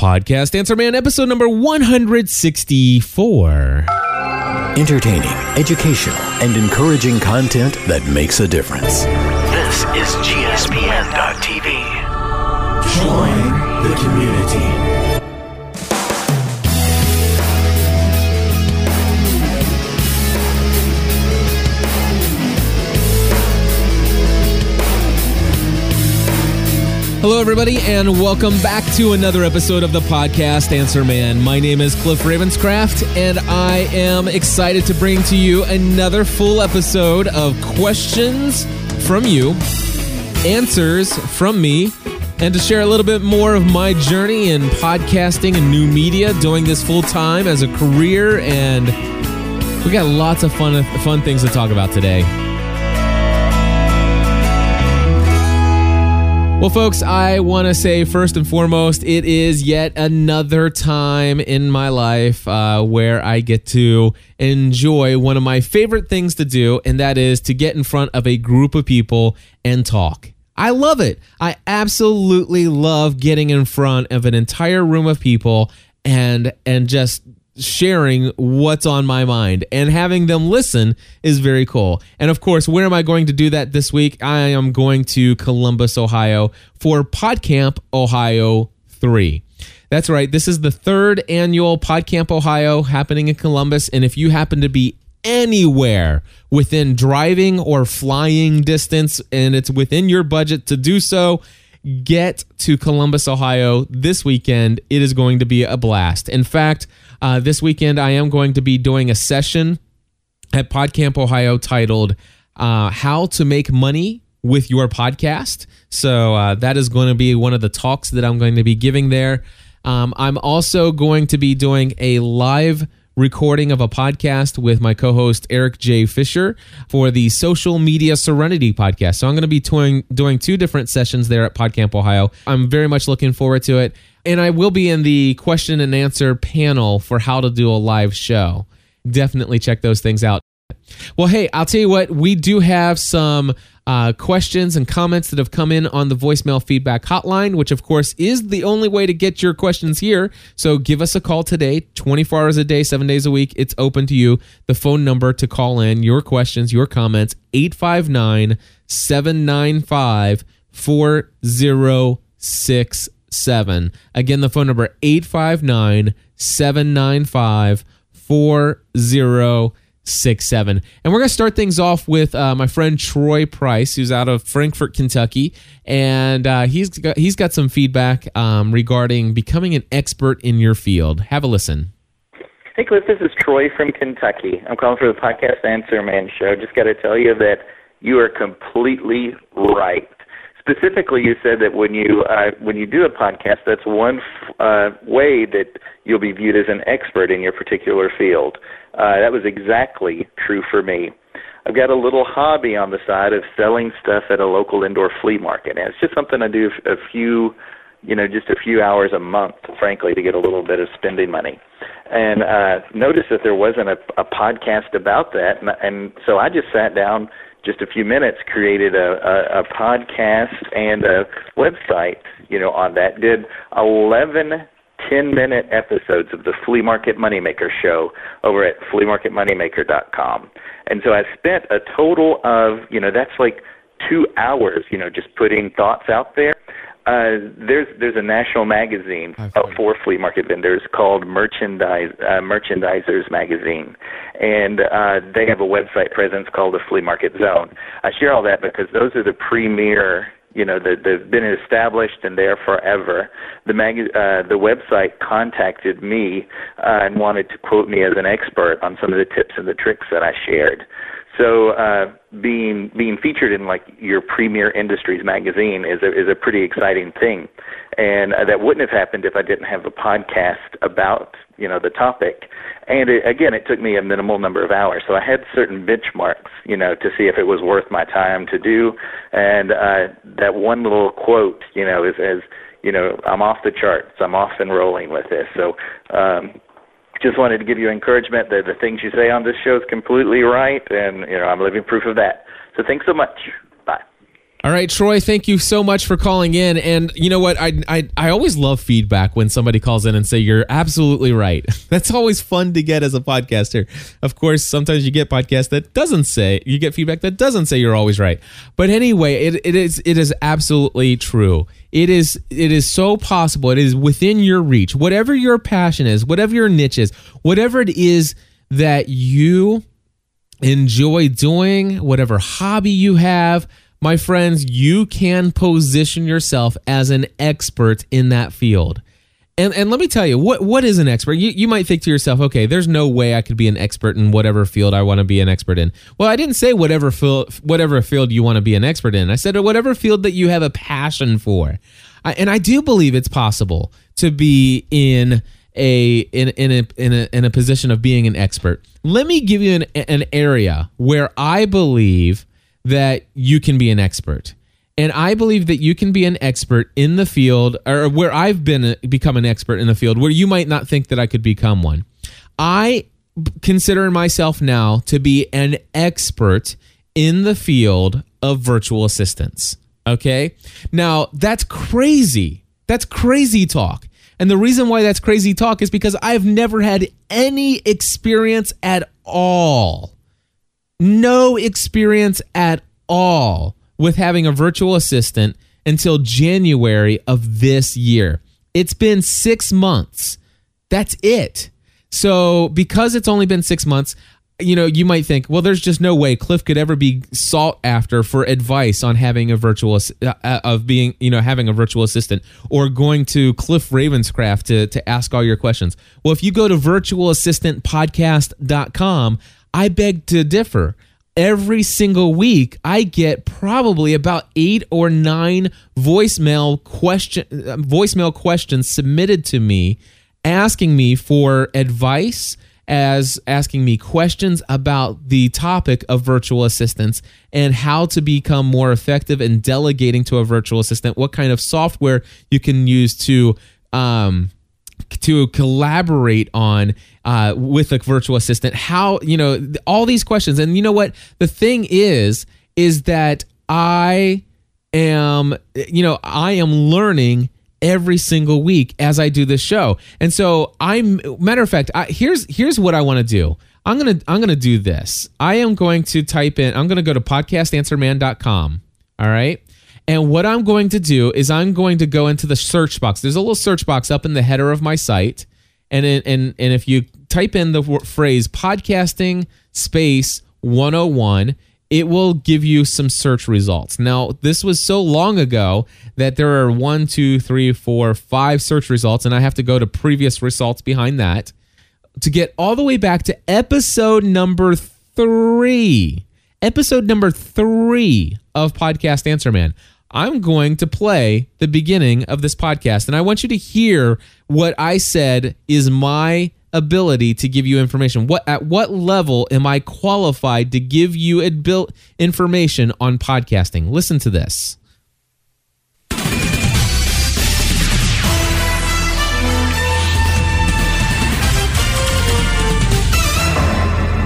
Podcast Answer Man, episode number 164. Entertaining, educational, and encouraging content that makes a difference. This is GSPN.TV. Join the community. Hello, everybody, and welcome back to another episode of the podcast Answer Man. My name is Cliff Ravenscraft, and I am excited to bring to you another full episode of questions from you, answers from me, and to share a little bit more of my journey in podcasting and new media, doing this full time as a career, and we got lots of fun fun things to talk about today. Well, folks, I want to say first and foremost, it is yet another time in my life uh, where I get to enjoy one of my favorite things to do, and that is to get in front of a group of people and talk. I love it. I absolutely love getting in front of an entire room of people and and just sharing what's on my mind and having them listen is very cool. And of course, where am I going to do that this week? I am going to Columbus, Ohio for PodCamp Ohio 3. That's right. This is the third annual PodCamp Ohio happening in Columbus. And if you happen to be anywhere within driving or flying distance and it's within your budget to do so, get to Columbus, Ohio this weekend. It is going to be a blast. In fact, uh, this weekend I am going to be doing a session at PodCamp Ohio titled uh, How to Make Money with Your Podcast. So uh, that is going to be one of the talks that I'm going to be giving there. Um, I'm also going to be doing a live recording of a podcast with my co-host Eric J. Fisher for the Social Media Serenity podcast. So I'm going to be doing doing two different sessions there at PodCamp Ohio. I'm very much looking forward to it, and I will be in the question and answer panel for how to do a live show. Definitely check those things out. Well, hey, I'll tell you what, we do have some uh, questions and comments that have come in on the voicemail feedback hotline, which of course is the only way to get your questions here. So give us a call today, 24 hours a day, seven days a week. It's open to you. The phone number to call in your questions, your comments, 859 795 4067. Again, the phone number 859 795 4067 six seven. And we're gonna start things off with uh, my friend Troy Price, who's out of Frankfort, Kentucky, and uh, he's got he's got some feedback um, regarding becoming an expert in your field. Have a listen. Hey Cliff, this is Troy from Kentucky. I'm calling for the podcast Answer Man show. Just got to tell you that you are completely right. Specifically, you said that when you uh, when you do a podcast, that's one uh, way that you'll be viewed as an expert in your particular field. Uh, that was exactly true for me. I've got a little hobby on the side of selling stuff at a local indoor flea market, and it's just something I do a few, you know, just a few hours a month, frankly, to get a little bit of spending money. And uh, noticed that there wasn't a, a podcast about that, and, and so I just sat down just a few minutes, created a, a, a podcast and a website, you know, on that. Did 11 10 minute episodes of the Flea Market Moneymaker show over at fleamarketmoneymaker.com. And so I spent a total of, you know, that's like two hours, you know, just putting thoughts out there. Uh, there's there's a national magazine uh, for flea market vendors called Merchandise uh, Merchandisers Magazine, and uh, they have a website presence called the Flea Market Zone. I share all that because those are the premier you know the, they've been established and there forever. The mag- uh, the website contacted me uh, and wanted to quote me as an expert on some of the tips and the tricks that I shared. So uh, being being featured in like your premier industries magazine is a, is a pretty exciting thing, and uh, that wouldn't have happened if I didn't have a podcast about you know the topic. And it, again, it took me a minimal number of hours, so I had certain benchmarks, you know, to see if it was worth my time to do. And uh, that one little quote, you know, is as you know, I'm off the charts. I'm off and rolling with this. So um, just wanted to give you encouragement that the things you say on this show is completely right, and you know I'm living proof of that. So thanks so much. All right, Troy, thank you so much for calling in. And you know what? I, I I always love feedback when somebody calls in and say you're absolutely right. That's always fun to get as a podcaster. Of course, sometimes you get podcasts that doesn't say you get feedback that doesn't say you're always right. But anyway, it, it is it is absolutely true. It is it is so possible. It is within your reach. Whatever your passion is, whatever your niche is, whatever it is that you enjoy doing, whatever hobby you have, my friends, you can position yourself as an expert in that field. And, and let me tell you, what, what is an expert? You, you might think to yourself, okay, there's no way I could be an expert in whatever field I want to be an expert in. Well, I didn't say whatever field, whatever field you want to be an expert in. I said uh, whatever field that you have a passion for. I, and I do believe it's possible to be in a in in a, in a in a position of being an expert. Let me give you an an area where I believe that you can be an expert. And I believe that you can be an expert in the field, or where I've been uh, become an expert in the field, where you might not think that I could become one. I consider myself now to be an expert in the field of virtual assistants. Okay. Now, that's crazy. That's crazy talk. And the reason why that's crazy talk is because I've never had any experience at all no experience at all with having a virtual assistant until January of this year. It's been six months. That's it. So, because it's only been six months, you know, you might think, well, there's just no way Cliff could ever be sought after for advice on having a virtual uh, uh, of being, you know, having a virtual assistant or going to Cliff Ravenscraft to to ask all your questions. Well, if you go to virtualassistantpodcast.com, I beg to differ. Every single week, I get probably about eight or nine voicemail question voicemail questions submitted to me, asking me for advice, as asking me questions about the topic of virtual assistants and how to become more effective in delegating to a virtual assistant. What kind of software you can use to um, to collaborate on uh, with a virtual assistant how you know all these questions. And you know what? The thing is is that i am you know i am learning every single week as i do this show. And so i'm matter of fact I, here's here's what i want to do. I'm gonna i'm gonna do this. I am going to type in i'm gonna go to podcastanswerman.com all right and what I'm going to do is I'm going to go into the search box. There's a little search box up in the header of my site. And, in, and, and if you type in the phrase podcasting space 101, it will give you some search results. Now, this was so long ago that there are one, two, three, four, five search results, and I have to go to previous results behind that to get all the way back to episode number three. Episode number three of Podcast Answer Man. I'm going to play the beginning of this podcast. And I want you to hear what I said is my ability to give you information. What at what level am I qualified to give you information on podcasting? Listen to this.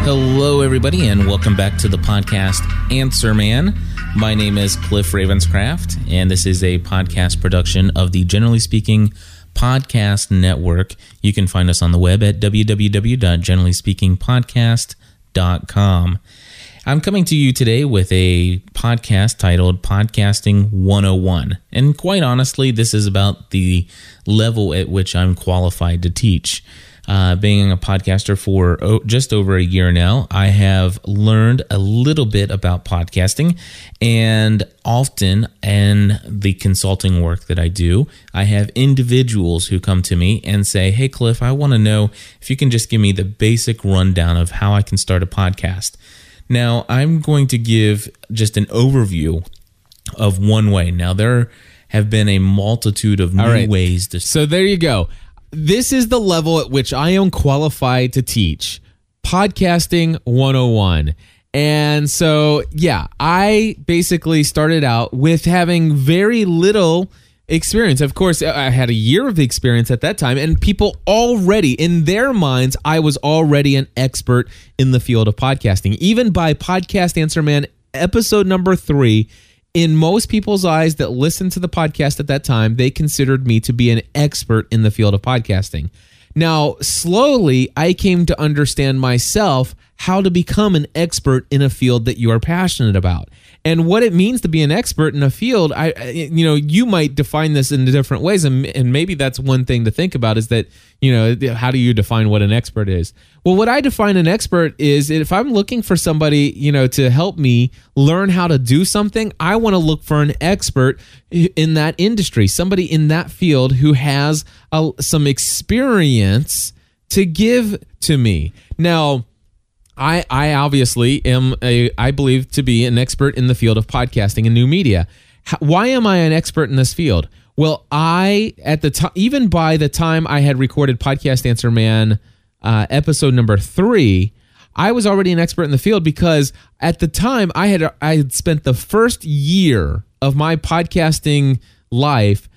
Hello, everybody, and welcome back to the podcast Answer Man. My name is Cliff Ravenscraft, and this is a podcast production of the Generally Speaking Podcast Network. You can find us on the web at www.generallyspeakingpodcast.com. I'm coming to you today with a podcast titled Podcasting 101. And quite honestly, this is about the level at which I'm qualified to teach. Uh, being a podcaster for oh, just over a year now, I have learned a little bit about podcasting. And often in the consulting work that I do, I have individuals who come to me and say, Hey, Cliff, I want to know if you can just give me the basic rundown of how I can start a podcast. Now, I'm going to give just an overview of one way. Now, there have been a multitude of new right. ways to. So, there you go this is the level at which I am qualified to teach podcasting 101. And so, yeah, I basically started out with having very little experience. Of course, I had a year of experience at that time, and people already, in their minds, I was already an expert in the field of podcasting. Even by Podcast Answer Man episode number three, in most people's eyes that listened to the podcast at that time, they considered me to be an expert in the field of podcasting. Now, slowly, I came to understand myself how to become an expert in a field that you are passionate about. And what it means to be an expert in a field i you know you might define this in different ways and, and maybe that's one thing to think about is that you know how do you define what an expert is? Well what i define an expert is if i'm looking for somebody you know to help me learn how to do something i want to look for an expert in that industry somebody in that field who has a, some experience to give to me. Now I, I obviously am a I believe to be an expert in the field of podcasting and new media. How, why am I an expert in this field? Well, I at the time, even by the time I had recorded Podcast Answer Man uh, episode number three, I was already an expert in the field because at the time I had I had spent the first year of my podcasting life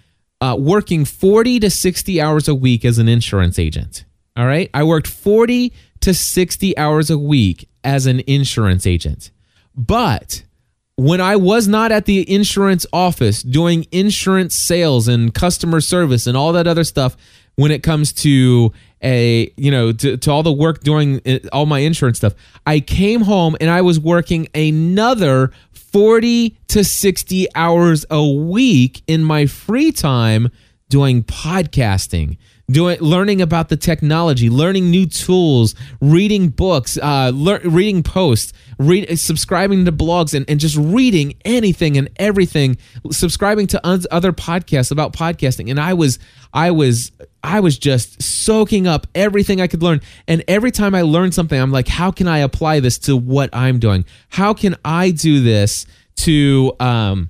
uh, working forty to sixty hours a week as an insurance agent. All right, I worked forty to 60 hours a week as an insurance agent. But when I was not at the insurance office doing insurance sales and customer service and all that other stuff, when it comes to a you know to, to all the work doing uh, all my insurance stuff, I came home and I was working another 40 to 60 hours a week in my free time doing podcasting doing learning about the technology, learning new tools, reading books, uh, lear, reading posts, read, subscribing to blogs, and, and just reading anything and everything, subscribing to other podcasts about podcasting. And I was, I was, I was just soaking up everything I could learn. And every time I learned something, I'm like, how can I apply this to what I'm doing? How can I do this to, um,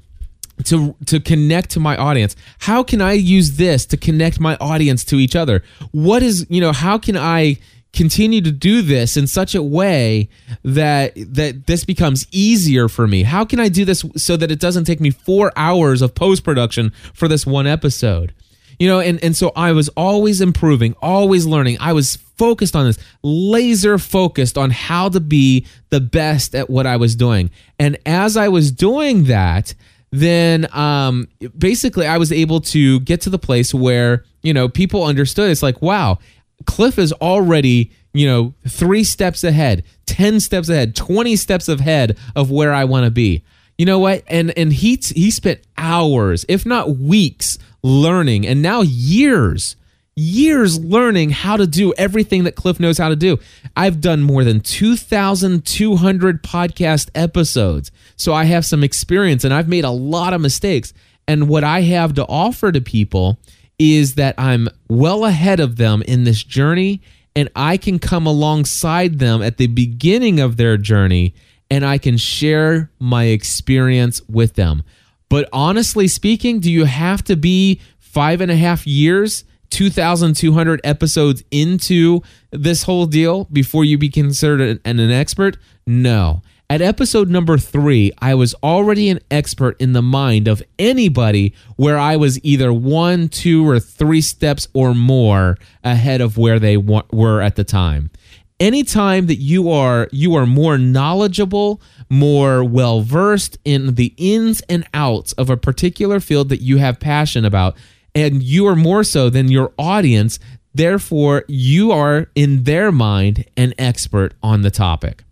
to to connect to my audience. How can i use this to connect my audience to each other? What is you know how can i continue to do this in such a way that that this becomes easier for me? How can i do this so that it doesn't take me 4 hours of post production for this one episode? You know and and so i was always improving always learning. I was focused on this laser focused on how to be the best at what i was doing. And as i was doing that then um, basically I was able to get to the place where, you know, people understood it's like, wow, Cliff is already, you know, three steps ahead, 10 steps ahead, 20 steps ahead of where I want to be. You know what? And and he he spent hours, if not weeks, learning and now years years learning how to do everything that Cliff knows how to do. I've done more than 2,200 podcast episodes. So I have some experience and I've made a lot of mistakes. And what I have to offer to people is that I'm well ahead of them in this journey and I can come alongside them at the beginning of their journey and I can share my experience with them. But honestly speaking, do you have to be five and a half years 2,200 episodes into this whole deal before you be considered an, an expert? No. At episode number three, I was already an expert in the mind of anybody where I was either one, two, or three steps or more ahead of where they were at the time. Anytime that you are you are more knowledgeable, more well versed in the ins and outs of a particular field that you have passion about, and you are more so than your audience. Therefore, you are in their mind an expert on the topic.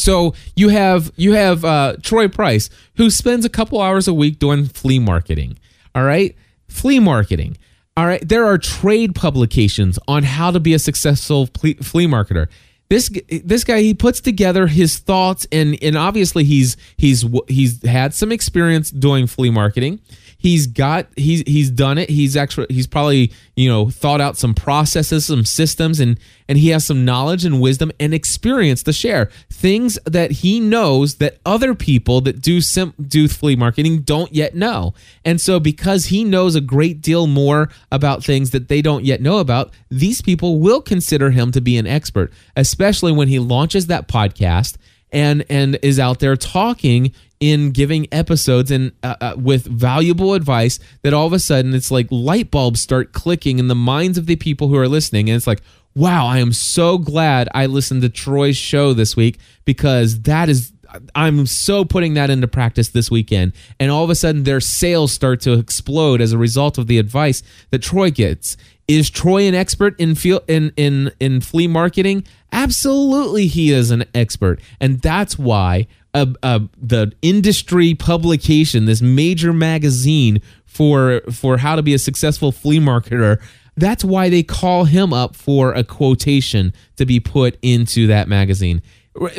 So you have you have uh, Troy Price who spends a couple hours a week doing flea marketing. All right, flea marketing. All right, there are trade publications on how to be a successful flea marketer. This this guy he puts together his thoughts and and obviously he's he's he's had some experience doing flea marketing he's got he's he's done it. He's actually he's probably you know thought out some processes some systems and and he has some knowledge and wisdom and experience to share. Things that he knows that other people that do sim do flea marketing don't yet know. And so because he knows a great deal more about things that they don't yet know about these people will consider him to be an expert especially when he launches that podcast and and is out there talking in giving episodes and uh, uh, with valuable advice that all of a sudden it's like light bulbs start clicking in the minds of the people who are listening and it's like wow i am so glad i listened to troy's show this week because that is I'm so putting that into practice this weekend. And all of a sudden, their sales start to explode as a result of the advice that Troy gets. Is Troy an expert in field in in in flea marketing? Absolutely, he is an expert, and that's why uh, uh, the industry publication, this major magazine for for how to be a successful flea marketer, that's why they call him up for a quotation to be put into that magazine.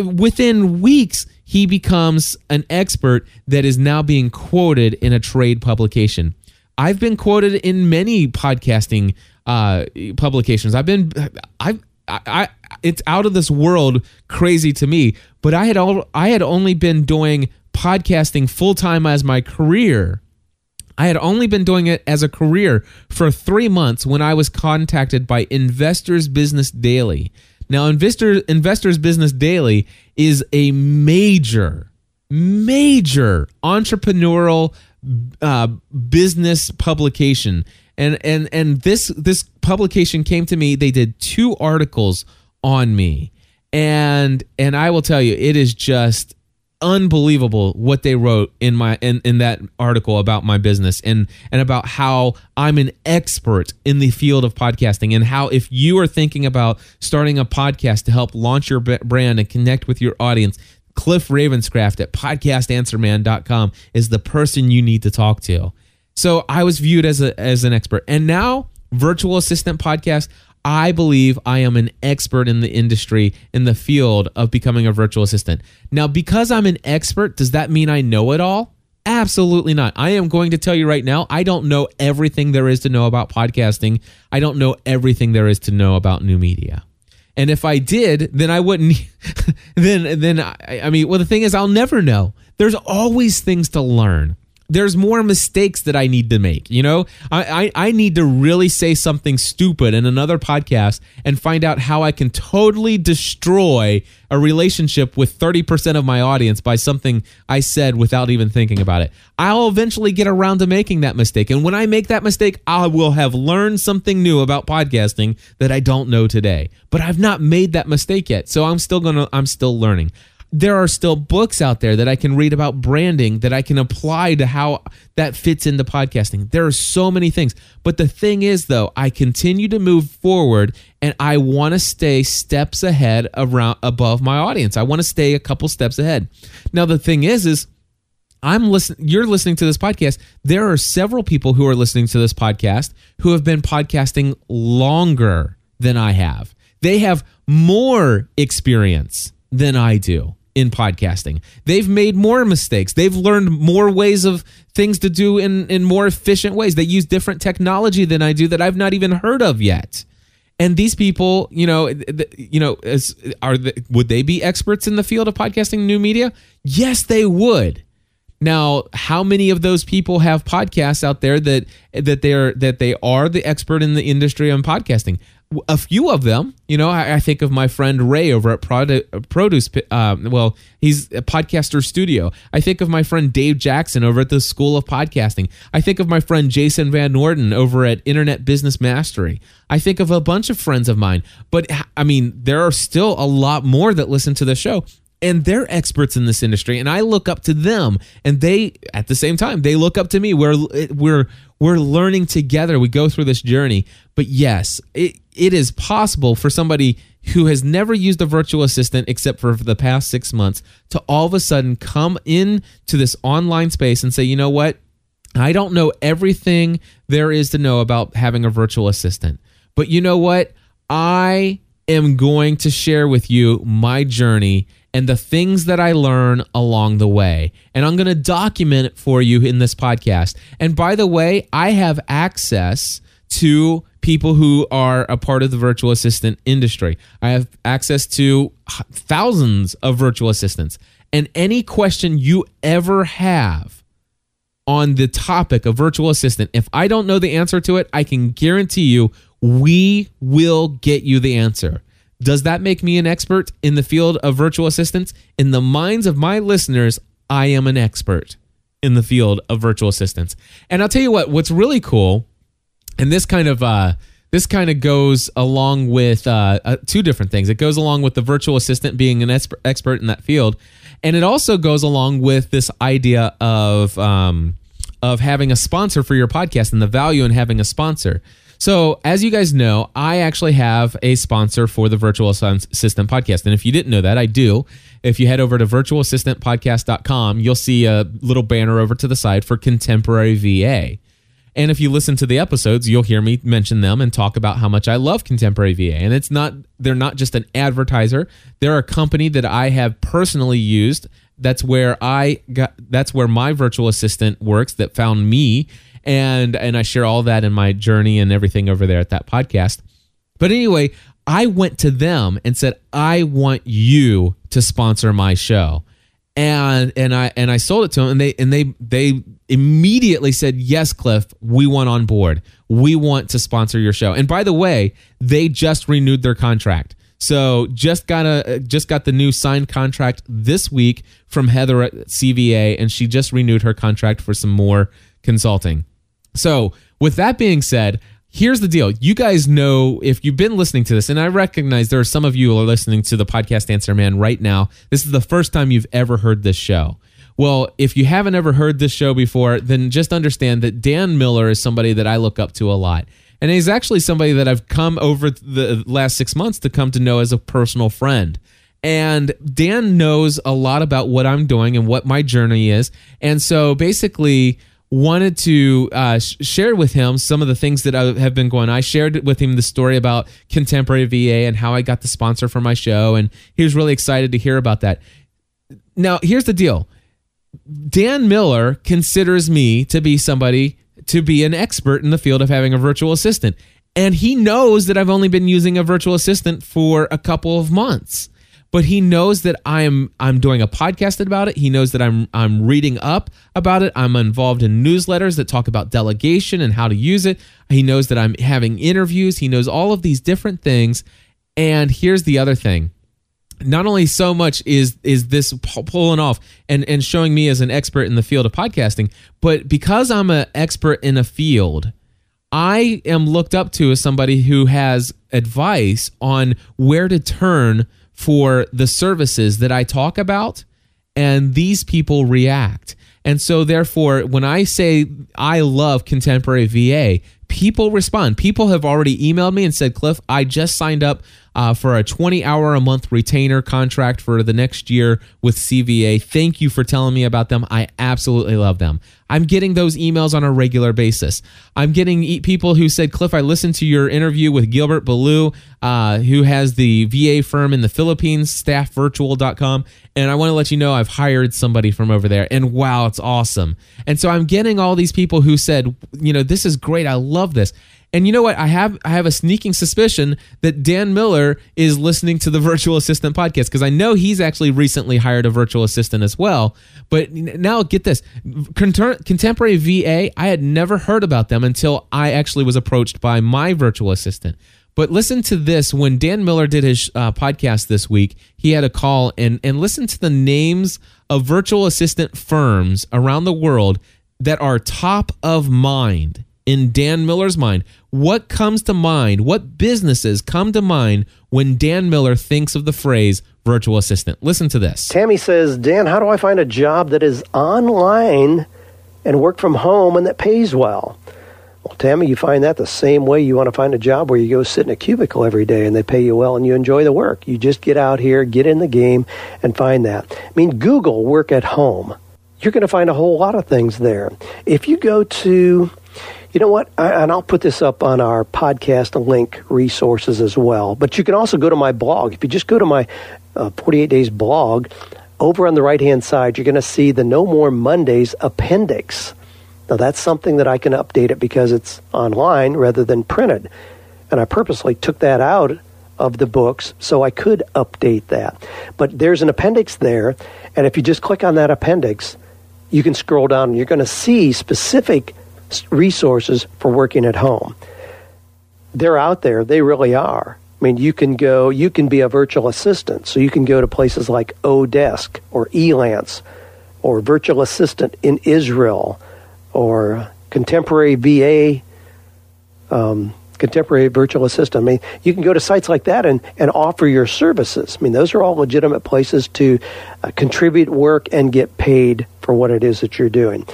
Within weeks, he becomes an expert that is now being quoted in a trade publication. I've been quoted in many podcasting uh, publications. I've been, I've, I, I, it's out of this world crazy to me. But I had all, I had only been doing podcasting full time as my career. I had only been doing it as a career for three months when I was contacted by Investors Business Daily. Now, Investor, Investors Business Daily is a major, major entrepreneurial uh, business publication and and and this this publication came to me they did two articles on me and and i will tell you it is just unbelievable what they wrote in my in, in that article about my business and and about how I'm an expert in the field of podcasting and how if you are thinking about starting a podcast to help launch your brand and connect with your audience Cliff Ravenscraft at podcastanswerman.com is the person you need to talk to. So I was viewed as a as an expert. And now virtual assistant podcast, I believe I am an expert in the industry in the field of becoming a virtual assistant. Now, because I'm an expert, does that mean I know it all? Absolutely not. I am going to tell you right now, I don't know everything there is to know about podcasting. I don't know everything there is to know about new media. And if I did, then I wouldn't. then, then I, I mean, well, the thing is, I'll never know. There's always things to learn there's more mistakes that I need to make. You know, I, I, I need to really say something stupid in another podcast and find out how I can totally destroy a relationship with 30% of my audience by something I said without even thinking about it. I'll eventually get around to making that mistake. And when I make that mistake, I will have learned something new about podcasting that I don't know today. But I've not made that mistake yet. So I'm still going to, I'm still learning there are still books out there that I can read about branding that I can apply to how that fits into podcasting. There are so many things. But the thing is, though, I continue to move forward and I want to stay steps ahead around above my audience. I want to stay a couple steps ahead. Now, the thing is, is I'm listening, you're listening to this podcast. There are several people who are listening to this podcast who have been podcasting longer than I have. They have more experience than I do in podcasting. They've made more mistakes. They've learned more ways of things to do in in more efficient ways. They use different technology than I do that I've not even heard of yet. And these people, you know, you know, as are the, would they be experts in the field of podcasting new media? Yes, they would. Now, how many of those people have podcasts out there that that they're that they are the expert in the industry on podcasting? A few of them. You know, I, I, think of my friend Ray over at Produ- Produce. Um, well, he's a podcaster studio. I think of my friend Dave Jackson over at the School of Podcasting. I think of my friend Jason Van Orden over at Internet Business Mastery. I think of a bunch of friends of mine. But I mean, there are still a lot more that listen to the show and they're experts in this industry and i look up to them and they at the same time they look up to me. We're we're we're learning together. We go through this journey. But yes it, it is possible for somebody who has never used a virtual assistant except for the past six months to all of a sudden come in to this online space and say you know what? I don't know everything there is to know about having a virtual assistant but you know what? I am going to share with you my journey and the things that I learn along the way. And I'm going to document it for you in this podcast. And by the way, I have access to people who are a part of the virtual assistant industry. I have access to thousands of virtual assistants. And any question you ever have on the topic of virtual assistant, if I don't know the answer to it, I can guarantee you we will get you the answer. Does that make me an expert in the field of virtual assistants? In the minds of my listeners, I am an expert in the field of virtual assistants. And I'll tell you what, what's really cool, and this kind of uh, this kind of goes along with uh, uh, two different things. It goes along with the virtual assistant being an expert in that field, And it also goes along with this idea of um, of having a sponsor for your podcast and the value in having a sponsor. So, as you guys know, I actually have a sponsor for the Virtual Assistant podcast. And if you didn't know that, I do. If you head over to virtualassistantpodcast.com, you'll see a little banner over to the side for Contemporary VA. And if you listen to the episodes, you'll hear me mention them and talk about how much I love Contemporary VA. And it's not, they're not just an advertiser, they're a company that I have personally used. That's where I got, that's where my virtual assistant works that found me and and I share all that in my journey and everything over there at that podcast. But anyway, I went to them and said, "I want you to sponsor my show." And and I and I sold it to them and they and they they immediately said, "Yes, Cliff, we want on board. We want to sponsor your show." And by the way, they just renewed their contract. So just got a just got the new signed contract this week from Heather at CVA, and she just renewed her contract for some more consulting. So, with that being said, here's the deal. You guys know if you've been listening to this, and I recognize there are some of you who are listening to the podcast Answer Man right now. This is the first time you've ever heard this show. Well, if you haven't ever heard this show before, then just understand that Dan Miller is somebody that I look up to a lot. And he's actually somebody that I've come over the last six months to come to know as a personal friend. And Dan knows a lot about what I'm doing and what my journey is. And so basically, wanted to uh, sh- share with him some of the things that I have been going. I shared with him the story about contemporary VA and how I got the sponsor for my show, and he was really excited to hear about that. Now, here's the deal: Dan Miller considers me to be somebody to be an expert in the field of having a virtual assistant, and he knows that I've only been using a virtual assistant for a couple of months but he knows that I'm I'm doing a podcast about it. He knows that I'm I'm reading up about it. I'm involved in newsletters that talk about delegation and how to use it. He knows that I'm having interviews. He knows all of these different things. And here's the other thing. Not only so much is is this pulling off and and showing me as an expert in the field of podcasting, but because I'm an expert in a field, I am looked up to as somebody who has advice on where to turn for the services that I talk about, and these people react. And so, therefore, when I say I love contemporary VA, people respond. People have already emailed me and said, Cliff, I just signed up uh, for a 20 hour a month retainer contract for the next year with CVA. Thank you for telling me about them. I absolutely love them. I'm getting those emails on a regular basis. I'm getting e- people who said, Cliff, I listened to your interview with Gilbert Ballou, uh, who has the VA firm in the Philippines, staffvirtual.com. And I want to let you know I've hired somebody from over there. And wow, it's awesome. And so I'm getting all these people who said, you know, this is great. I love this. And you know what? I have I have a sneaking suspicion that Dan Miller is listening to the virtual assistant podcast because I know he's actually recently hired a virtual assistant as well. But now get this, contemporary VA. I had never heard about them until I actually was approached by my virtual assistant. But listen to this: when Dan Miller did his uh, podcast this week, he had a call and and listen to the names of virtual assistant firms around the world that are top of mind in Dan Miller's mind. What comes to mind? What businesses come to mind when Dan Miller thinks of the phrase virtual assistant? Listen to this. Tammy says, Dan, how do I find a job that is online and work from home and that pays well? Well, Tammy, you find that the same way you want to find a job where you go sit in a cubicle every day and they pay you well and you enjoy the work. You just get out here, get in the game, and find that. I mean, Google work at home. You're going to find a whole lot of things there. If you go to you know what? I, and I'll put this up on our podcast link resources as well. But you can also go to my blog. If you just go to my uh, 48 Days blog, over on the right hand side, you're going to see the No More Mondays appendix. Now, that's something that I can update it because it's online rather than printed. And I purposely took that out of the books so I could update that. But there's an appendix there. And if you just click on that appendix, you can scroll down and you're going to see specific resources for working at home. They're out there, they really are. I mean, you can go, you can be a virtual assistant. So you can go to places like Odesk or Elance or virtual assistant in Israel or contemporary VA, um, contemporary virtual assistant. I mean, you can go to sites like that and, and offer your services. I mean, those are all legitimate places to uh, contribute work and get paid for what it is that you're doing.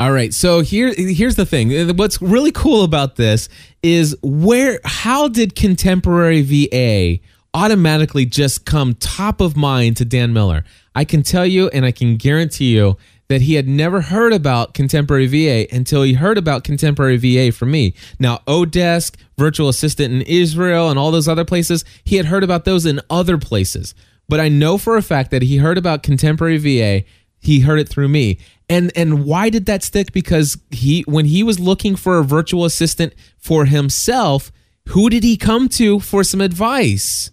All right. So here here's the thing. What's really cool about this is where how did contemporary VA automatically just come top of mind to Dan Miller? I can tell you and I can guarantee you that he had never heard about contemporary VA until he heard about contemporary VA from me. Now, Odesk, virtual assistant in Israel, and all those other places, he had heard about those in other places. But I know for a fact that he heard about contemporary VA, he heard it through me. And and why did that stick? Because he when he was looking for a virtual assistant for himself, who did he come to for some advice?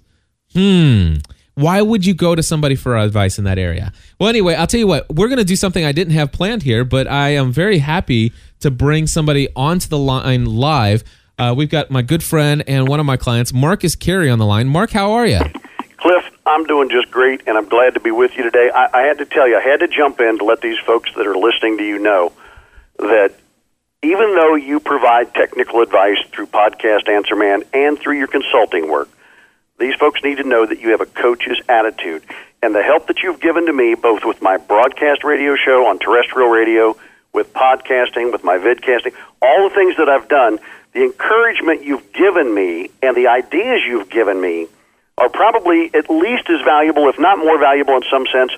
Hmm why would you go to somebody for advice in that area? Well, anyway, I'll tell you what, we're going to do something I didn't have planned here, but I am very happy to bring somebody onto the line live. Uh, we've got my good friend and one of my clients, Marcus Carey, on the line. Mark, how are you? Cliff, I'm doing just great, and I'm glad to be with you today. I, I had to tell you, I had to jump in to let these folks that are listening to you know that even though you provide technical advice through Podcast Answer Man and through your consulting work, these folks need to know that you have a coach's attitude. And the help that you've given to me, both with my broadcast radio show on terrestrial radio, with podcasting, with my vidcasting, all the things that I've done, the encouragement you've given me and the ideas you've given me are probably at least as valuable, if not more valuable in some sense,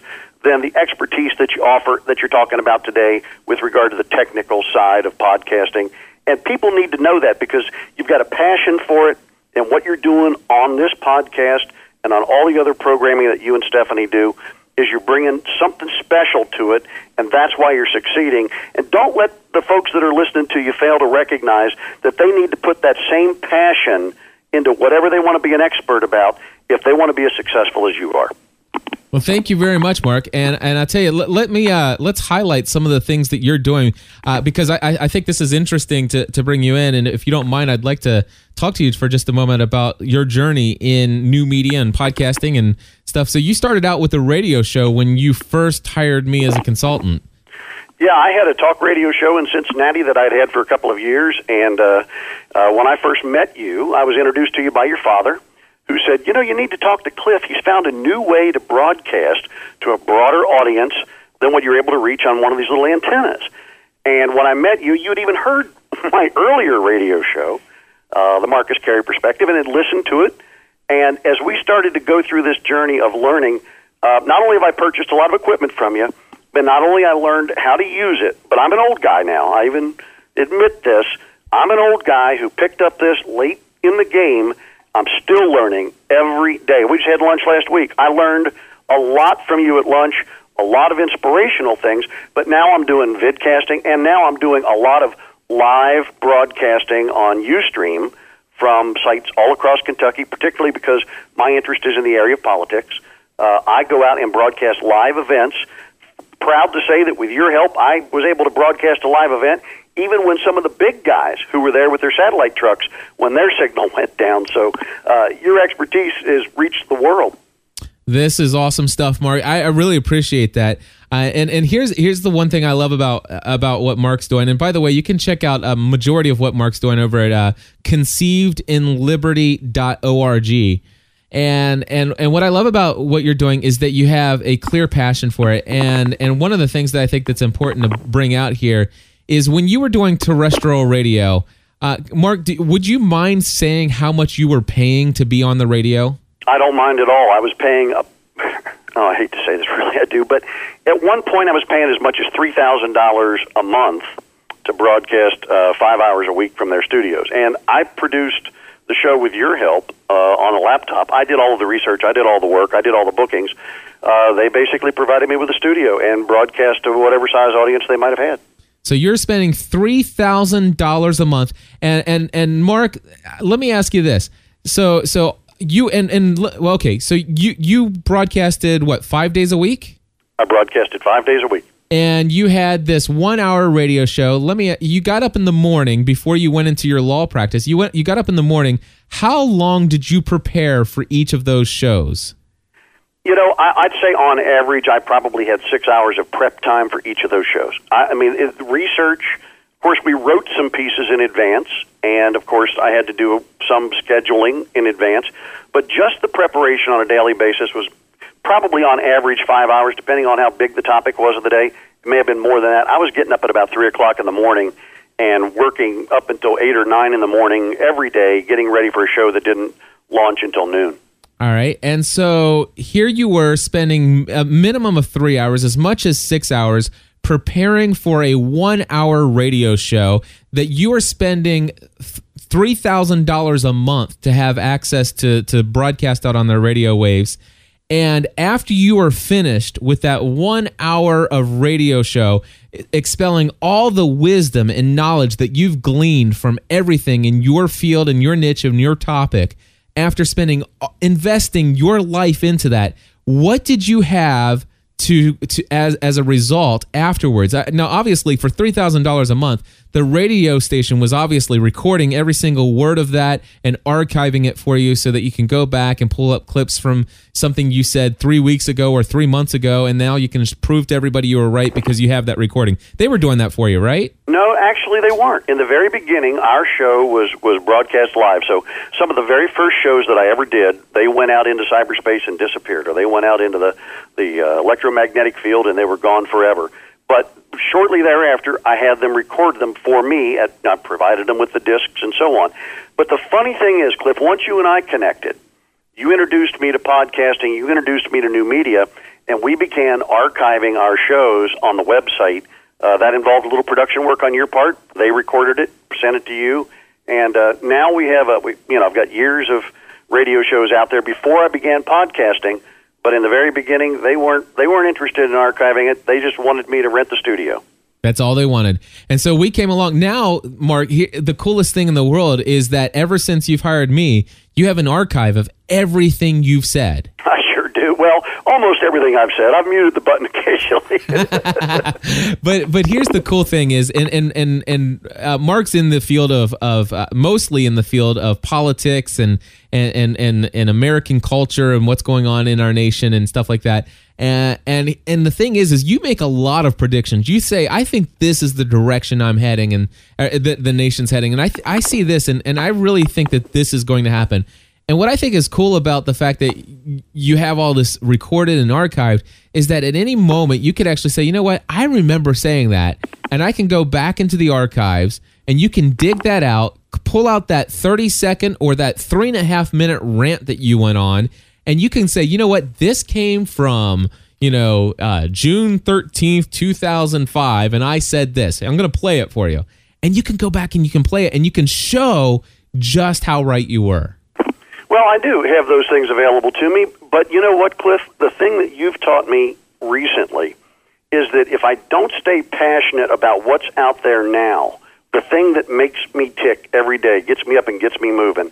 than the expertise that you offer that you're talking about today with regard to the technical side of podcasting. And people need to know that because you've got a passion for it and what you're doing on this podcast and on all the other programming that you and Stephanie do is you're bringing something special to it, and that's why you're succeeding. And don't let the folks that are listening to you fail to recognize that they need to put that same passion into whatever they want to be an expert about if they want to be as successful as you are. Well, thank you very much, Mark. And and I tell you, let, let me uh, let's highlight some of the things that you're doing uh, because I, I think this is interesting to, to bring you in. And if you don't mind, I'd like to talk to you for just a moment about your journey in new media and podcasting and stuff. So you started out with a radio show when you first hired me as a consultant. Yeah, I had a talk radio show in Cincinnati that I'd had for a couple of years, and uh, uh, when I first met you, I was introduced to you by your father who said, You know, you need to talk to Cliff. He's found a new way to broadcast to a broader audience than what you're able to reach on one of these little antennas. And when I met you, you had even heard my earlier radio show, uh, The Marcus Carey Perspective, and had listened to it. And as we started to go through this journey of learning, uh, not only have I purchased a lot of equipment from you, but not only I learned how to use it, but I'm an old guy now. I even admit this. I'm an old guy who picked up this late in the game I'm still learning every day. We just had lunch last week. I learned a lot from you at lunch, a lot of inspirational things, but now I'm doing vidcasting and now I'm doing a lot of live broadcasting on Ustream from sites all across Kentucky, particularly because my interest is in the area of politics. Uh, I go out and broadcast live events. Proud to say that with your help, I was able to broadcast a live event even when some of the big guys who were there with their satellite trucks when their signal went down. So uh, your expertise has reached the world. This is awesome stuff, Mark. I, I really appreciate that. Uh, and and here's here's the one thing I love about about what Mark's doing. And by the way, you can check out a majority of what Mark's doing over at uh, conceivedinliberty.org. And and and what I love about what you're doing is that you have a clear passion for it. And and one of the things that I think that's important to bring out here is when you were doing terrestrial radio. Uh, Mark, do, would you mind saying how much you were paying to be on the radio? I don't mind at all. I was paying a. Oh, I hate to say this, really, I do. But at one point, I was paying as much as three thousand dollars a month to broadcast uh, five hours a week from their studios, and I produced the show with your help uh, on a laptop. I did all of the research, I did all the work, I did all the bookings. Uh, they basically provided me with a studio and broadcast to whatever size audience they might have had. So you're spending three thousand dollars a month, and and and Mark, let me ask you this. So so you and and well, okay, so you you broadcasted what five days a week? I broadcasted five days a week. And you had this one hour radio show. Let me. You got up in the morning before you went into your law practice. You went. You got up in the morning. How long did you prepare for each of those shows? You know, I, I'd say on average, I probably had six hours of prep time for each of those shows. I, I mean, it, research, Of course, we wrote some pieces in advance, and of course, I had to do some scheduling in advance. But just the preparation on a daily basis was probably on average five hours, depending on how big the topic was of the day. It may have been more than that. I was getting up at about three o'clock in the morning and working up until eight or nine in the morning every day, getting ready for a show that didn't launch until noon. All right. And so here you were spending a minimum of three hours, as much as six hours, preparing for a one hour radio show that you are spending $3,000 a month to have access to, to broadcast out on the radio waves. And after you are finished with that one hour of radio show, expelling all the wisdom and knowledge that you've gleaned from everything in your field and your niche and your topic, after spending uh, investing your life into that, what did you have to to as as a result afterwards? Now, obviously, for three thousand dollars a month, the radio station was obviously recording every single word of that and archiving it for you so that you can go back and pull up clips from something you said three weeks ago or three months ago, and now you can just prove to everybody you were right because you have that recording. They were doing that for you, right? No, actually, they weren't. In the very beginning, our show was was broadcast live. So some of the very first shows that I ever did, they went out into cyberspace and disappeared, or they went out into the the uh, electromagnetic field and they were gone forever. But shortly thereafter, I had them record them for me. At, I provided them with the discs and so on. But the funny thing is, Cliff, once you and I connected, you introduced me to podcasting, you introduced me to new media, and we began archiving our shows on the website. Uh, that involved a little production work on your part. They recorded it, sent it to you, and uh, now we have a. We, you know, I've got years of radio shows out there. Before I began podcasting, but in the very beginning, they weren't they weren't interested in archiving it. They just wanted me to rent the studio. That's all they wanted. And so we came along. Now, Mark, here, the coolest thing in the world is that ever since you've hired me, you have an archive of everything you've said. I sure do. Well, almost everything I've said. I've muted the button occasionally. but but here's the cool thing is, and and and and uh, Mark's in the field of of uh, mostly in the field of politics and and and and, and American culture and what's going on in our nation and stuff like that. And, and and the thing is, is you make a lot of predictions. You say, I think this is the direction I'm heading, and uh, the, the nation's heading, and I th- I see this, and and I really think that this is going to happen. And what I think is cool about the fact that you have all this recorded and archived is that at any moment you could actually say, you know what, I remember saying that, and I can go back into the archives and you can dig that out, pull out that 30 second or that three and a half minute rant that you went on, and you can say, you know what, this came from you know uh, June 13th, 2005, and I said this. I'm going to play it for you, and you can go back and you can play it, and you can show just how right you were. Well, I do have those things available to me, but you know what, Cliff? The thing that you've taught me recently is that if I don't stay passionate about what's out there now, the thing that makes me tick every day, gets me up and gets me moving,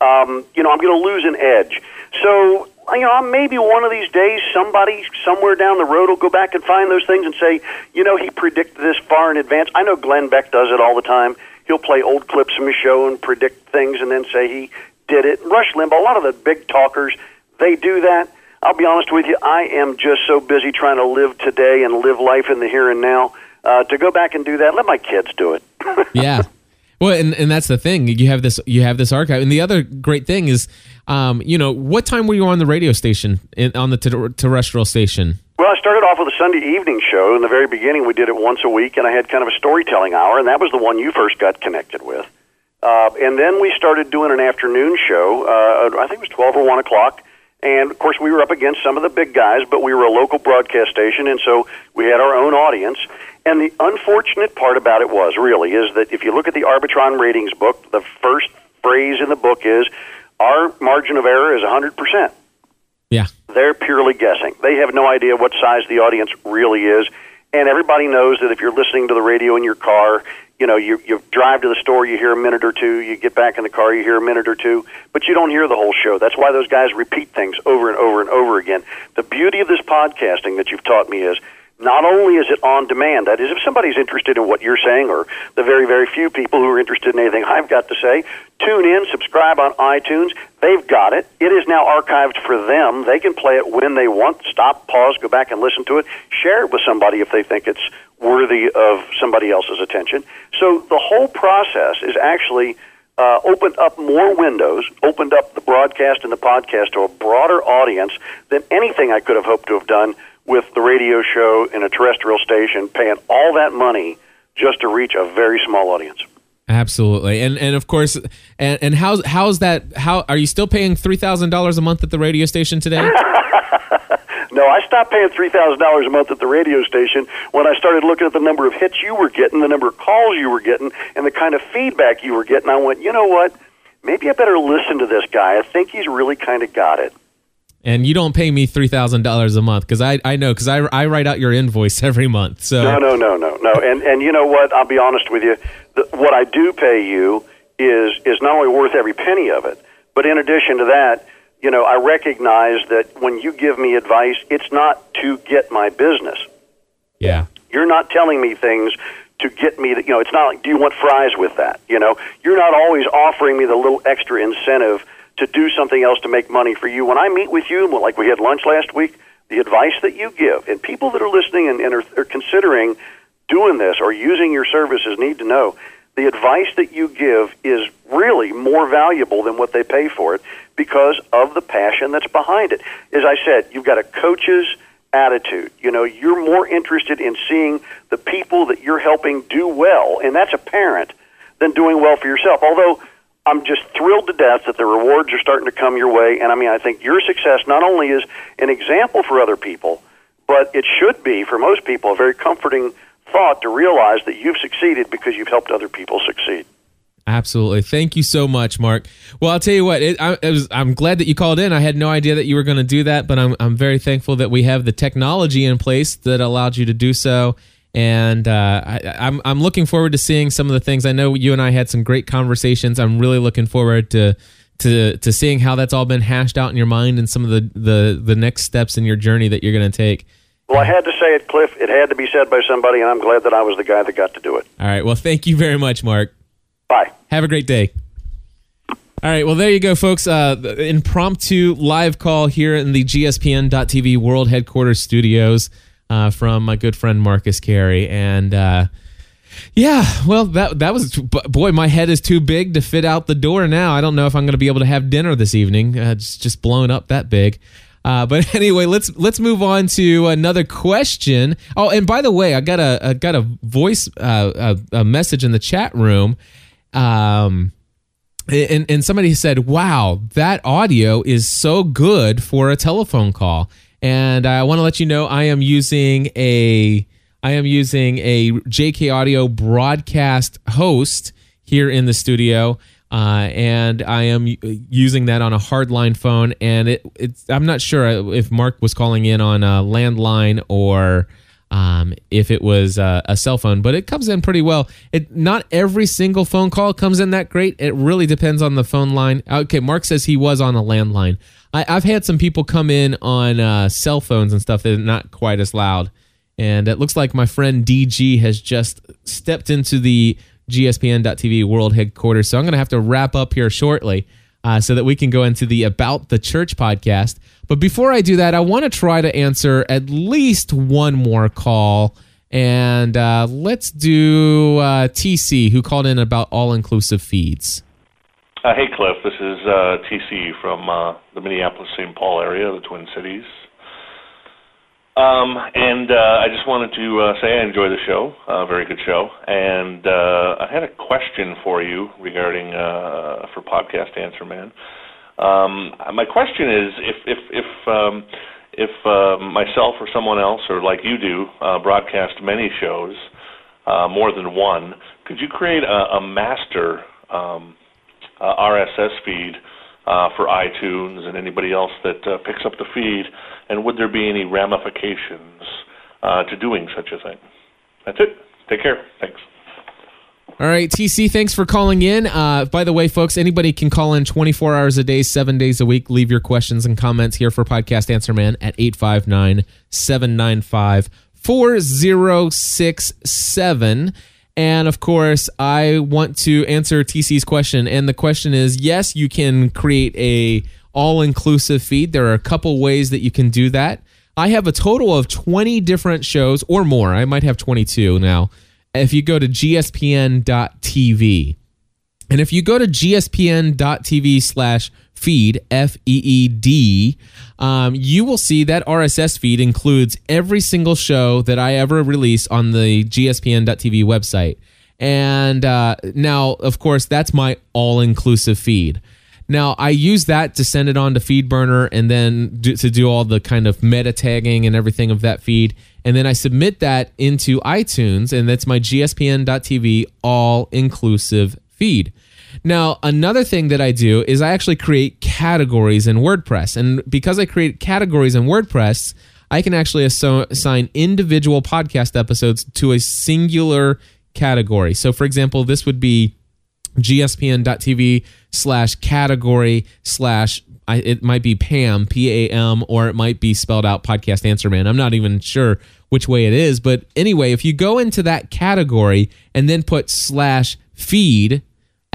um, you know, I'm going to lose an edge. So, you know, maybe one of these days somebody somewhere down the road will go back and find those things and say, you know, he predicted this far in advance. I know Glenn Beck does it all the time. He'll play old clips from his show and predict things and then say he did it. Rush Limbaugh, a lot of the big talkers, they do that. I'll be honest with you, I am just so busy trying to live today and live life in the here and now. Uh, to go back and do that, let my kids do it. yeah. Well, and, and that's the thing. You have this you have this archive, and the other great thing is, um, you know, what time were you on the radio station in, on the ter- terrestrial station? Well, I started off with a Sunday evening show. In the very beginning, we did it once a week, and I had kind of a storytelling hour, and that was the one you first got connected with. Uh, and then we started doing an afternoon show. Uh, I think it was 12 or 1 o'clock. And of course, we were up against some of the big guys, but we were a local broadcast station, and so we had our own audience. And the unfortunate part about it was really is that if you look at the Arbitron ratings book, the first phrase in the book is our margin of error is 100%. Yeah. They're purely guessing. They have no idea what size the audience really is. And everybody knows that if you're listening to the radio in your car, you know, you you drive to the store, you hear a minute or two, you get back in the car, you hear a minute or two, but you don't hear the whole show. That's why those guys repeat things over and over and over again. The beauty of this podcasting that you've taught me is not only is it on demand, that is, if somebody's interested in what you're saying, or the very, very few people who are interested in anything I've got to say, tune in, subscribe on iTunes. They've got it. It is now archived for them. They can play it when they want. Stop, pause, go back and listen to it. Share it with somebody if they think it's worthy of somebody else's attention. So the whole process is actually uh, opened up more windows, opened up the broadcast and the podcast to a broader audience than anything I could have hoped to have done with the radio show in a terrestrial station, paying all that money just to reach a very small audience. Absolutely, and and of course, and and how's how's that? How are you still paying three thousand dollars a month at the radio station today? no, I stopped paying three thousand dollars a month at the radio station when I started looking at the number of hits you were getting, the number of calls you were getting, and the kind of feedback you were getting. I went, you know what? Maybe I better listen to this guy. I think he's really kind of got it and you don't pay me three thousand dollars a month because I I know because I I write out your invoice every month. So no no no no no and and you know what I'll be honest with you the, what I do pay you is is not only worth every penny of it but in addition to that you know I recognize that when you give me advice it's not to get my business. Yeah. You're not telling me things to get me to, you know it's not like do you want fries with that you know you're not always offering me the little extra incentive to do something else to make money for you. When I meet with you, like we had lunch last week, the advice that you give, and people that are listening and, and are, are considering doing this or using your services need to know the advice that you give is really more valuable than what they pay for it because of the passion that's behind it. As I said, you've got a coach's attitude. You know, you're more interested in seeing the people that you're helping do well, and that's apparent, than doing well for yourself. Although I'm just thrilled to death that the rewards are starting to come your way. And I mean, I think your success not only is an example for other people, but it should be for most people a very comforting thought to realize that you've succeeded because you've helped other people succeed. Absolutely. Thank you so much, Mark. Well, I'll tell you what, it, I, I'm glad that you called in. I had no idea that you were going to do that, but I'm, I'm very thankful that we have the technology in place that allowed you to do so and uh, I, am I'm, I'm looking forward to seeing some of the things. I know you and I had some great conversations. I'm really looking forward to to to seeing how that's all been hashed out in your mind and some of the the the next steps in your journey that you're going to take. Well, I had to say it, Cliff. It had to be said by somebody, and I'm glad that I was the guy that got to do it. All right. Well, thank you very much, Mark. Bye. Have a great day. All right, well, there you go, folks. Uh, impromptu live call here in the GSPN.TV World Headquarters studios uh, from my good friend Marcus Carey, and uh, yeah, well, that that was boy, my head is too big to fit out the door now. I don't know if I'm going to be able to have dinner this evening. Uh, it's just blown up that big. Uh, but anyway, let's let's move on to another question. Oh, and by the way, I got a I got a voice uh, a, a, message in the chat room, um, and and somebody said, "Wow, that audio is so good for a telephone call." And I want to let you know I am using a I am using a JK Audio broadcast host here in the studio. Uh, and I am using that on a hardline phone, and it, it's I'm not sure if Mark was calling in on a landline or um, if it was a, a, cell phone, but it comes in pretty well. It not every single phone call comes in that great. It really depends on the phone line. Okay, Mark says he was on a landline. I, have had some people come in on uh, cell phones and stuff that are not quite as loud. And it looks like my friend DG has just stepped into the GSPN.TV world headquarters. So I'm going to have to wrap up here shortly uh, so that we can go into the About the Church podcast. But before I do that, I want to try to answer at least one more call. And uh, let's do uh, TC, who called in about all inclusive feeds. Uh, hey, Cliff. This is uh, TC from uh, the Minneapolis St. Paul area, the Twin Cities. Um, and uh, I just wanted to uh, say I enjoy the show, uh, very good show. And uh, I had a question for you regarding uh, for podcast Answer Man. Um, my question is if if if um, if uh, myself or someone else or like you do uh, broadcast many shows, uh, more than one, could you create a, a master um, uh, RSS feed uh, for iTunes and anybody else that uh, picks up the feed? And would there be any ramifications to doing such a thing? That's it. Take care. Thanks. All right, TC, thanks for calling in. Uh, by the way, folks, anybody can call in 24 hours a day, seven days a week. Leave your questions and comments here for Podcast Answer Man at 859 795 4067. And of course, I want to answer TC's question. And the question is yes, you can create a all inclusive feed. There are a couple ways that you can do that. I have a total of 20 different shows or more. I might have 22 now. If you go to gspn.tv, and if you go to gspn.tv slash feed, F E E D, um, you will see that RSS feed includes every single show that I ever release on the gspn.tv website. And uh, now, of course, that's my all inclusive feed. Now, I use that to send it on to FeedBurner and then do, to do all the kind of meta tagging and everything of that feed. And then I submit that into iTunes, and that's my gspn.tv all inclusive feed. Now, another thing that I do is I actually create categories in WordPress. And because I create categories in WordPress, I can actually assign individual podcast episodes to a singular category. So, for example, this would be gspn.tv slash category slash it might be Pam, P A M, or it might be spelled out podcast answer man. I'm not even sure which way it is. But anyway, if you go into that category and then put slash feed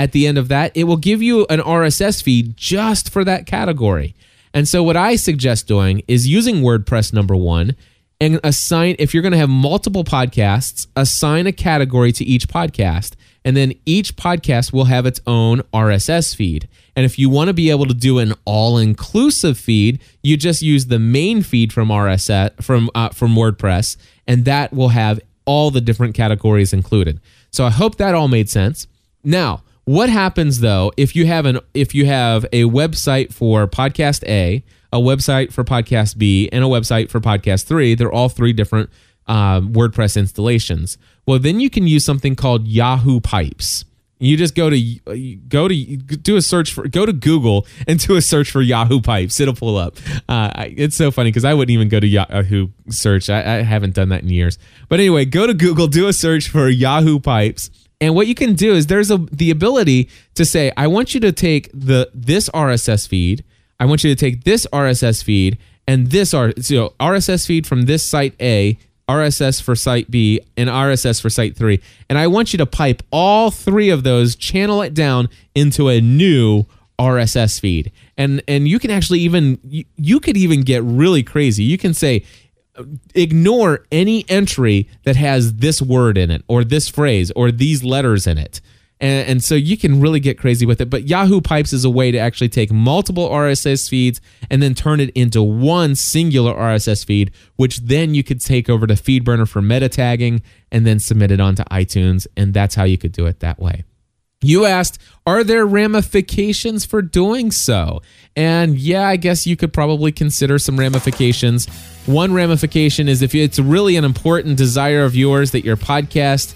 at the end of that, it will give you an RSS feed just for that category. And so, what I suggest doing is using WordPress number one and assign, if you're going to have multiple podcasts, assign a category to each podcast. And then each podcast will have its own RSS feed. And if you want to be able to do an all-inclusive feed, you just use the main feed from RSS from uh, from WordPress, and that will have all the different categories included. So I hope that all made sense. Now, what happens though if you have an if you have a website for podcast A, a website for podcast B, and a website for podcast three? They're all three different um, WordPress installations. Well, then you can use something called Yahoo Pipes. You just go to go to do a search for go to Google and do a search for Yahoo Pipes. It'll pull up. Uh, it's so funny because I wouldn't even go to Yahoo search. I, I haven't done that in years. But anyway, go to Google, do a search for Yahoo Pipes, and what you can do is there's a the ability to say, I want you to take the this RSS feed, I want you to take this RSS feed and this R RSS feed from this site A RSS for site B, and RSS for site 3. And I want you to pipe all three of those, channel it down into a new RSS feed. And and you can actually even you, you could even get really crazy. You can say ignore any entry that has this word in it or this phrase or these letters in it. And, and, so you can really get crazy with it. But Yahoo Pipes is a way to actually take multiple RSS feeds and then turn it into one singular RSS feed, which then you could take over to FeedBurner for meta tagging and then submit it onto iTunes. And that's how you could do it that way. You asked, are there ramifications for doing so? And yeah, I guess you could probably consider some ramifications. One ramification is if it's really an important desire of yours that your podcast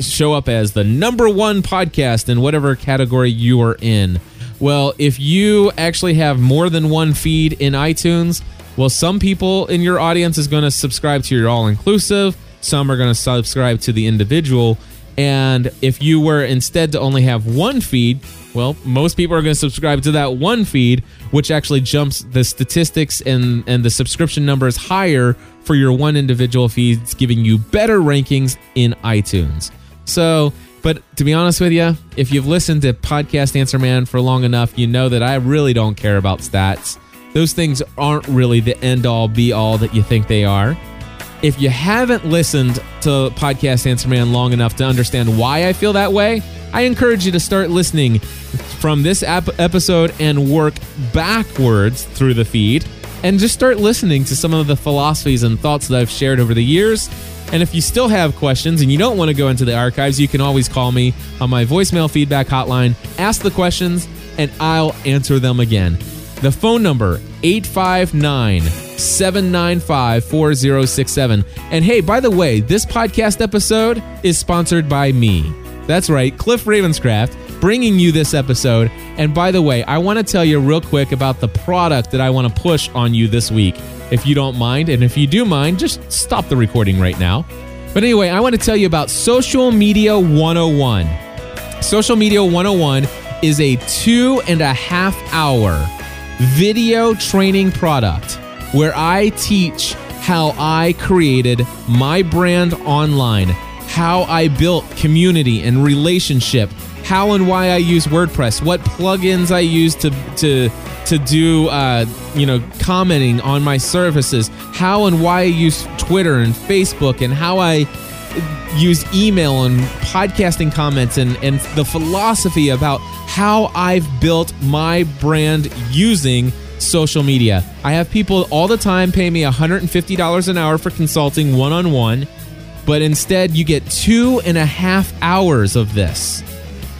show up as the number one podcast in whatever category you are in. Well, if you actually have more than one feed in iTunes, well, some people in your audience is going to subscribe to your all inclusive, some are going to subscribe to the individual. And if you were instead to only have one feed, well, most people are going to subscribe to that one feed, which actually jumps the statistics and, and the subscription numbers higher for your one individual feeds, giving you better rankings in iTunes. So, but to be honest with you, if you've listened to Podcast Answer Man for long enough, you know that I really don't care about stats. Those things aren't really the end all be all that you think they are. If you haven't listened to Podcast Answer Man long enough to understand why I feel that way, I encourage you to start listening from this ap- episode and work backwards through the feed and just start listening to some of the philosophies and thoughts that I've shared over the years. And if you still have questions and you don't want to go into the archives, you can always call me on my voicemail feedback hotline, ask the questions, and I'll answer them again. The phone number 859 795 4067. And hey, by the way, this podcast episode is sponsored by me. That's right, Cliff Ravenscraft bringing you this episode. And by the way, I want to tell you real quick about the product that I want to push on you this week, if you don't mind. And if you do mind, just stop the recording right now. But anyway, I want to tell you about Social Media 101. Social Media 101 is a two and a half hour video training product where I teach how I created my brand online, how I built community and relationship, how and why I use WordPress, what plugins I use to to to do uh, you know commenting on my services, how and why I use Twitter and Facebook, and how I use email and podcasting comments and, and the philosophy about how I've built my brand using social media. I have people all the time pay me $150 an hour for consulting one on one, but instead you get two and a half hours of this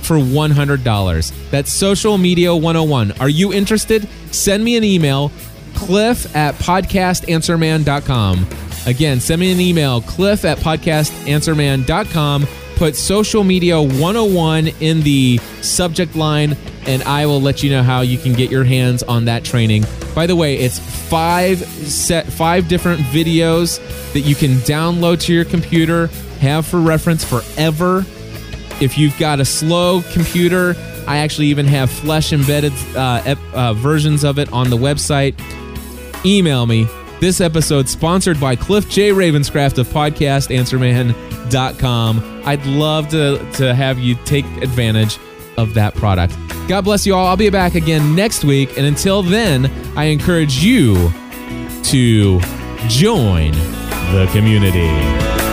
for $100. That's Social Media 101. Are you interested? Send me an email, cliff at podcastanswerman.com. Again, send me an email, cliff at podcastanswerman.com. Put social media 101 in the subject line, and I will let you know how you can get your hands on that training. By the way, it's five set five different videos that you can download to your computer, have for reference forever. If you've got a slow computer, I actually even have Flash embedded uh, ep- uh, versions of it on the website. Email me. This episode sponsored by Cliff J. Ravenscraft of podcastanswerman.com. I'd love to, to have you take advantage of that product. God bless you all. I'll be back again next week. And until then, I encourage you to join the community.